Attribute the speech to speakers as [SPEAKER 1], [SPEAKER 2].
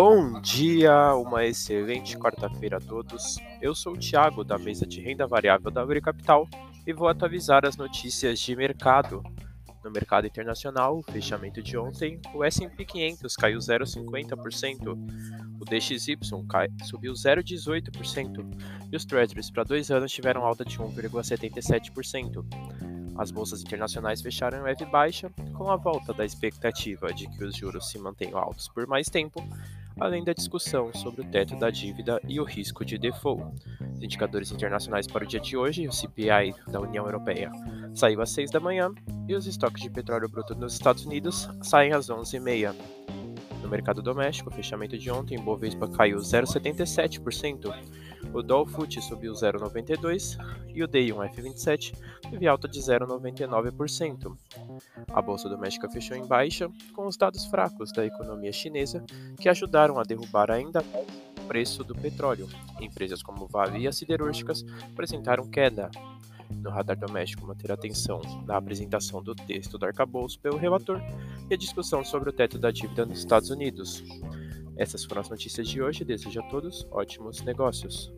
[SPEAKER 1] Bom dia, uma excelente quarta-feira a todos. Eu sou o Thiago, da mesa de renda variável da Uri Capital, e vou atualizar as notícias de mercado. No mercado internacional, o fechamento de ontem, o S&P 500 caiu 0,50%, o DXY cai, subiu 0,18% e os Treasuries para dois anos tiveram alta de 1,77%. As bolsas internacionais fecharam em leve baixa, com a volta da expectativa de que os juros se mantenham altos por mais tempo, além da discussão sobre o teto da dívida e o risco de default. Os indicadores internacionais para o dia de hoje, o CPI da União Europeia saiu às 6 da manhã e os estoques de petróleo bruto nos Estados Unidos saem às 11h30. No mercado doméstico, o fechamento de ontem, Bovespa caiu 0,77%, o Foot subiu 0,92% e o D1F27 teve alta de 0,99%. A bolsa doméstica fechou em baixa, com os dados fracos da economia chinesa que ajudaram a derrubar ainda mais o preço do petróleo. Empresas como Vale e as siderúrgicas apresentaram queda. No radar doméstico, manter atenção na apresentação do texto do arcabouço pelo relator e a discussão sobre o teto da dívida nos Estados Unidos. Essas foram as notícias de hoje. Desejo a todos ótimos negócios.